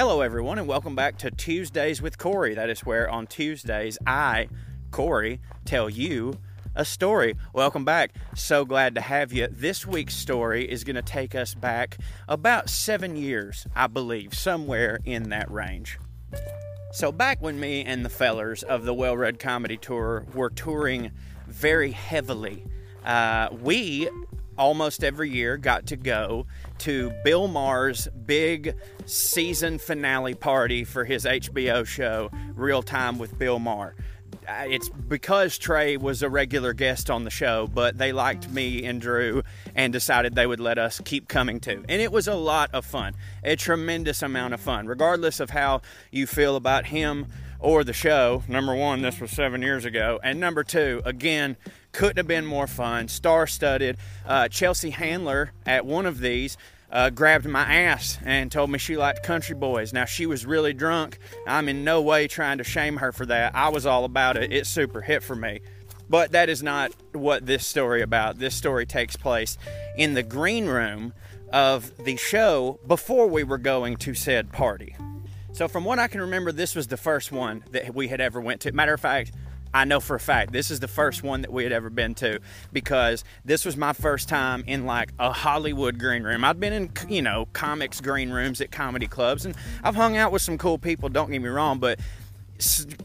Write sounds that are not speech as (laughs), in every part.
Hello, everyone, and welcome back to Tuesdays with Corey. That is where on Tuesdays I, Corey, tell you a story. Welcome back. So glad to have you. This week's story is going to take us back about seven years, I believe, somewhere in that range. So, back when me and the fellers of the Well Red Comedy Tour were touring very heavily, uh, we almost every year got to go to Bill Maher's big season finale party for his HBO show, Real Time with Bill Maher. Uh, it's because Trey was a regular guest on the show, but they liked me and Drew and decided they would let us keep coming to. And it was a lot of fun, a tremendous amount of fun, regardless of how you feel about him or the show. Number one, this was seven years ago. And number two, again, couldn't have been more fun. Star studded. Uh, Chelsea Handler at one of these uh, grabbed my ass and told me she liked country boys. Now, she was really drunk. I'm in no way trying to shame her for that. I was all about it. It super hit for me. But that is not what this story about. This story takes place in the green room of the show before we were going to said party. So from what I can remember, this was the first one that we had ever went to. Matter of fact, I know for a fact this is the first one that we had ever been to because this was my first time in like a Hollywood green room. I've been in, you know, comics green rooms at comedy clubs and I've hung out with some cool people, don't get me wrong, but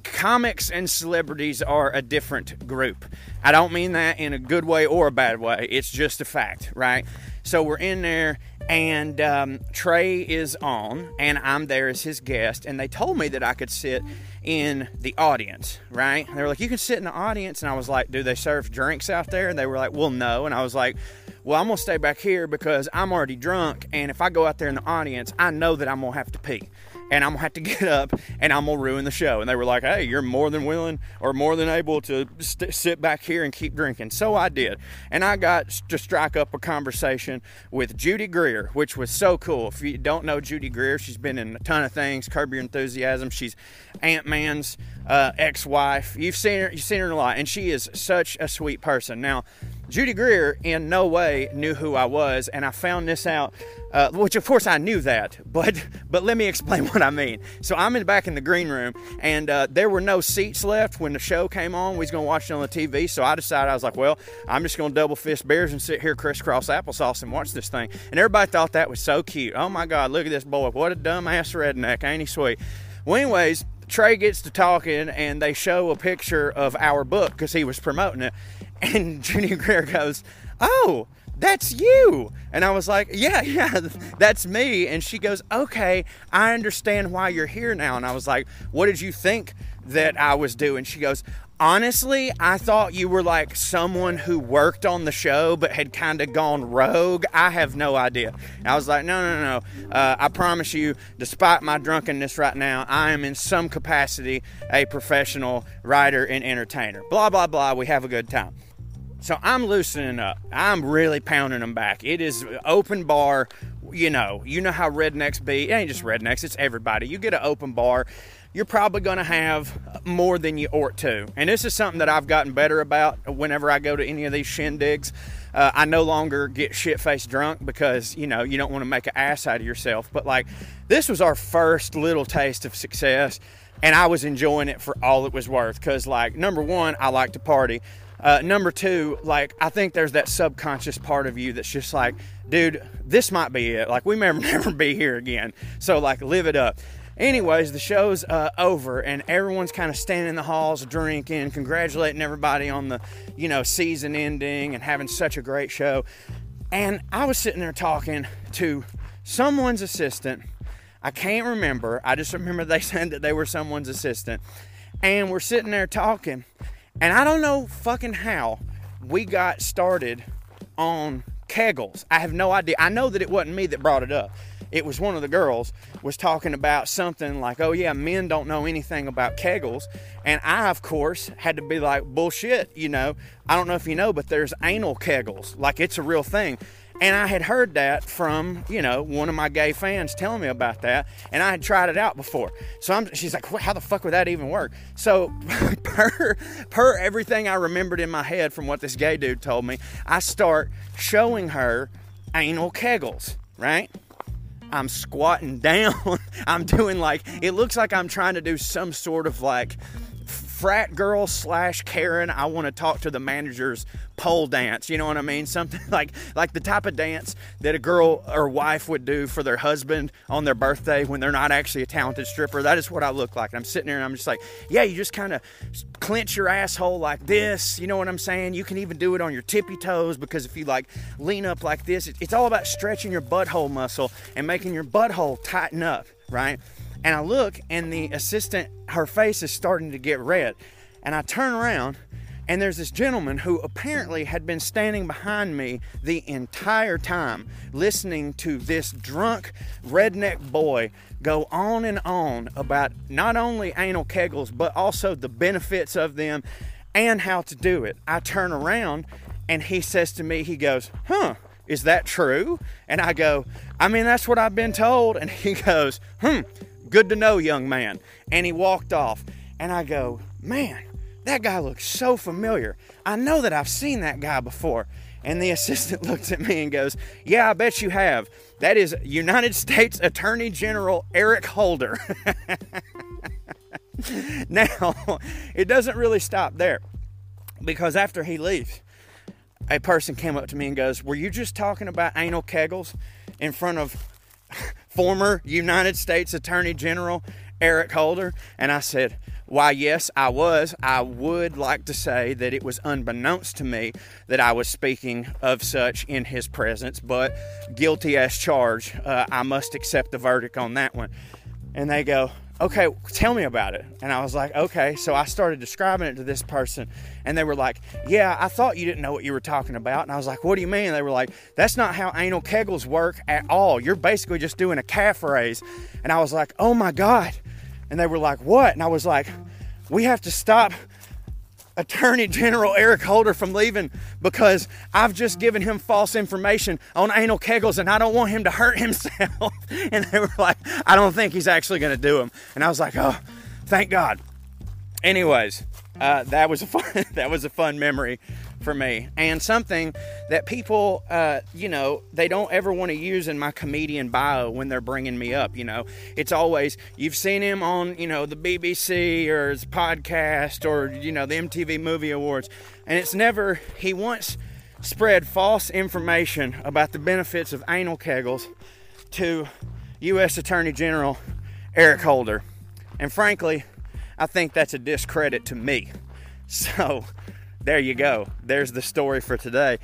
comics and celebrities are a different group. I don't mean that in a good way or a bad way. It's just a fact, right? So we're in there, and um, Trey is on, and I'm there as his guest, and they told me that I could sit in the audience, right? And they were like, You can sit in the audience. And I was like, Do they serve drinks out there? And they were like, Well, no. And I was like, Well, I'm to stay back here because I'm already drunk. And if I go out there in the audience, I know that I'm going to have to pee and I'm gonna have to (laughs) get up and I'm gonna ruin the show. And they were like, hey, you're more than willing or more than able to st- sit back here and keep drinking. So I did. And I got to strike up a conversation with Judy Greer, which was so cool. If you don't know Judy Greer, she's been in a ton of things, Curb Your Enthusiasm. She's Ant Man's uh, ex wife. You've seen her, you've seen her a lot, and she is such a sweet person. Now, Judy Greer in no way knew who I was, and I found this out, uh, which of course I knew that, (laughs) but but let me explain what I mean. So I'm in back in the green room, and uh, there were no seats left when the show came on. We was gonna watch it on the TV, so I decided I was like, well, I'm just gonna double fist beers and sit here crisscross applesauce and watch this thing. And everybody thought that was so cute. Oh my God, look at this boy! What a dumbass redneck, ain't he sweet? Well, anyways, Trey gets to talking and they show a picture of our book because he was promoting it. (laughs) And Judy Greer goes, Oh, that's you. And I was like, Yeah, (laughs) yeah, that's me. And she goes, Okay, I understand why you're here now. And I was like, What did you think that I was doing? She goes, Honestly, I thought you were like someone who worked on the show but had kind of gone rogue. I have no idea. I was like, no, no, no. Uh, I promise you, despite my drunkenness right now, I am in some capacity a professional writer and entertainer. Blah, blah, blah. We have a good time. So I'm loosening up. I'm really pounding them back. It is open bar. You know, you know how rednecks be. It ain't just rednecks, it's everybody. You get an open bar you're probably going to have more than you ought to. And this is something that I've gotten better about whenever I go to any of these shindigs. Uh, I no longer get shit faced drunk because, you know, you don't want to make an ass out of yourself. But like, this was our first little taste of success. And I was enjoying it for all it was worth. Because, like, number one, I like to party. Uh, number two, like, I think there's that subconscious part of you that's just like, dude, this might be it. Like, we may (laughs) never be here again. So, like, live it up. Anyways, the show's uh, over, and everyone's kind of standing in the halls drinking, congratulating everybody on the, you know, season ending and having such a great show. And I was sitting there talking to someone's assistant. I can't remember. I just remember they (laughs) said that they were someone's assistant. And we're sitting there talking. And I don't know fucking how we got started on kegels. I have no idea. I know that it wasn't me that brought it up it was one of the girls was talking about something like, "Oh yeah, men don't know anything about kegels," and I, of course, had to be like, "Bullshit," you know. I don't know if you know, but there's anal kegels, like it's a real thing. And I had heard that from, you know, one of my gay fans telling me about that, and I had tried it out before. So I'm, she's like, "How the fuck would that even work?" So, (laughs) per per everything I remembered in my head from what this gay dude told me, I start showing her anal kegels, right? I'm squatting (laughs) down. I'm doing like, it looks like I'm trying to do some sort of like frat girl slash Karen. I want to talk to the manager's pole dance. You know what I mean? (laughs) Something like like the type of dance that a girl or wife would do for their husband on their birthday when they're not actually a talented stripper. That is what I look like. And I'm sitting there and I'm just like, yeah, you just kind of clench your asshole like this. You know what I'm saying? You can even do it on your tippy toes because if you like lean up like this, it's all about stretching your butthole muscle and making your butthole tighten up, right? And I look, and the assistant, her face is starting to get red. And I turn around, and there's this gentleman who apparently had been standing behind me the entire time, listening to this drunk redneck boy go on and on about not only anal kegels, but also the benefits of them and how to do it. I turn around, and he says to me, he goes, Huh, is that true? And I go, I mean, that's what I've been told. And he (laughs) goes, Hmm, Good to know, young man. And he walked off. And I go, Man, that guy looks so familiar. I know that I've seen that guy before. And the (laughs) assistant looks at me and goes, Yeah, I bet you have. That is United States Attorney General Eric Holder. (laughs) now, (laughs) it doesn't really stop there because after he leaves, a person came up to me and goes, Were you just talking about anal kegels in front of former United States Attorney General Eric Holder? And I said, Why, yes, I was. I would like to say that it was unbeknownst to me that I was speaking of such in his presence, but guilty as charged. Uh, I must accept the verdict on that one. And they go, okay, tell me about it. And I was like, okay. So I started describing it to this person, and they were like, yeah, I thought you didn't know what you were talking about. And I was like, what do you mean? They were like, that's not how anal kegels work at all. You're basically just doing a calf raise. And I was like, oh my God. And they were like, what? And I was like, we have to stop Attorney General Eric Holder from leaving because I've just given him false information on anal kegels and I don't want him to hurt (laughs) himself. and they were like, I don't think he's actually going to do them. And I was like, oh, thank God. Anyways, uh, that was a fun (laughs) that was a fun memory for me. And something that people uh, you know they don't ever want to use in my comedian bio when they're bringing me up you know. It's always you've seen him on you know the bbc or his podcast or you know the mtv movie awards. And it's never he once spread false information about the benefits of anal kegels to u.s attorney general eric holder. And frankly i think that's a discredit to me. (laughs) So there you go. There's the story for today.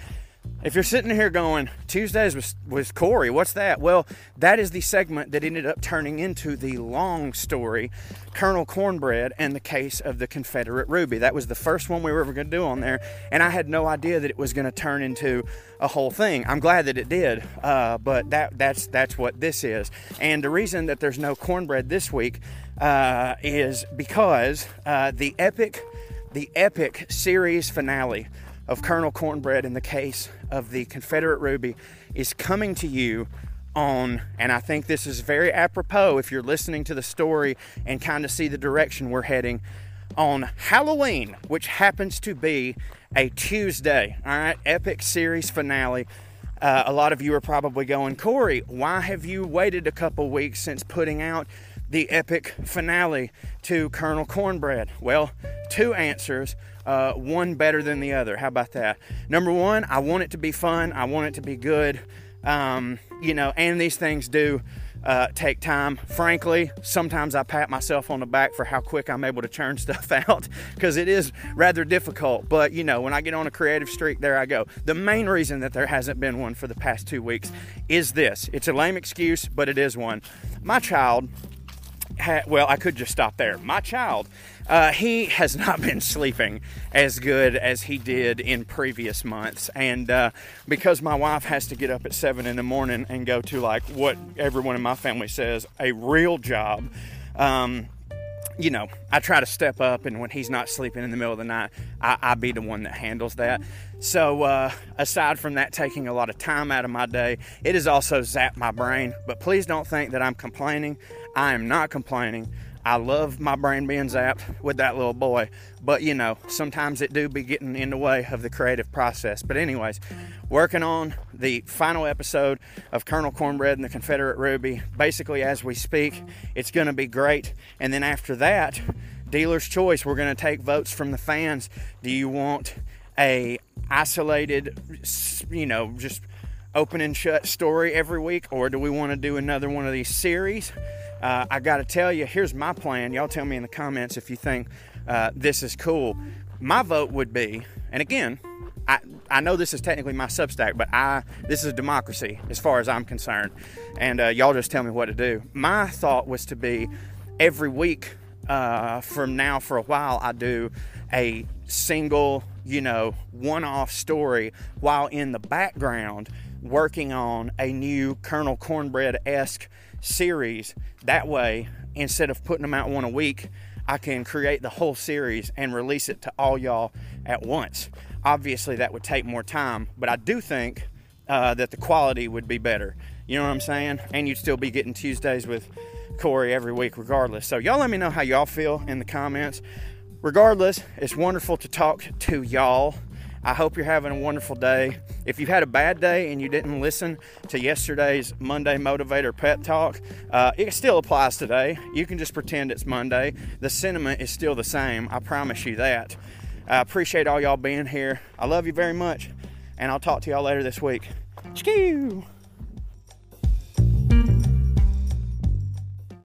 If you're sitting here going, Tuesdays was, was Corey, what's that? Well, that is the segment that ended up turning into the long story, Colonel Cornbread and the case of the Confederate Ruby. That was the first one we were ever going to do on there, and I had no idea that it was going to turn into a whole thing. I'm glad that it did, uh, but that that's that's what this is. And the reason that there's no cornbread this week uh, is because uh, the epic the epic series finale of Colonel Cornbread in the case of the Confederate Ruby is coming to you on, and I think this is very apropos if you're listening to the story and kind of see the direction we're heading on Halloween, which happens to be a Tuesday. All right, epic series finale. Uh, a lot of you are probably going, Corey, why have you waited a couple weeks since putting out the epic finale to Colonel Cornbread? Well, two answers, uh, one better than the other. How about that? Number one, I want it to be fun, I want it to be good. Um, you know, and these things do uh, take time. Frankly, sometimes I pat myself on the back for how quick I'm able to churn (laughs) stuff out because it is rather difficult. But you know, when I get on a creative streak, there I go. The main reason that there hasn't been one for the past two weeks is this it's a lame excuse, but it is one. My child well, I could just stop there. My child, uh, he has not been sleeping as good as he did in previous months. And uh, because my wife has to get up at 7 in the morning and go to like what everyone in my family says a real job, um, you know, I try to step up, and when he's not sleeping in the middle of the night, I, I be the one that handles that. So, uh, aside from that taking a lot of time out of my day, it has also zapped my brain. But please don't think that I'm complaining. I am not complaining. I love my brain being zapped with that little boy, but you know, sometimes it do be getting in the way of the creative process. But anyways, working on the final episode of Colonel Cornbread and the Confederate Ruby. Basically, as we speak, it's going to be great. And then after that, dealer's choice. We're going to take votes from the fans. Do you want a isolated, you know, just open and shut story every week, or do we want to do another one of these series? Uh, I got to tell you, here's my plan. Y'all tell me in the comments if you think uh, this is cool. My vote would be, and again, I, I know this is technically my Substack, but I this is a democracy as far as I'm concerned, and uh, y'all just tell me what to do. My thought was to be every week uh, from now for a while, I do a single, you know, one-off story while in the background working on a new Colonel Cornbread esque series. That way, instead of putting them out one a week, I can create the whole series and release it to all y'all at once. Obviously, that would take more time, but I do think uh, that the quality would be better. You know what I'm saying? And you'd still be getting Tuesdays with Corey every week, regardless. So, y'all let me know how y'all feel in the comments. Regardless, it's wonderful to talk to y'all. I hope you're having a wonderful day. If you had a bad day and you didn't listen to yesterday's Monday Motivator Pep Talk, uh, it still applies today. You can just pretend it's Monday. The sentiment is still the same. I promise you that. I appreciate all y'all being here. I love you very much, and I'll talk to y'all later this week. Choo!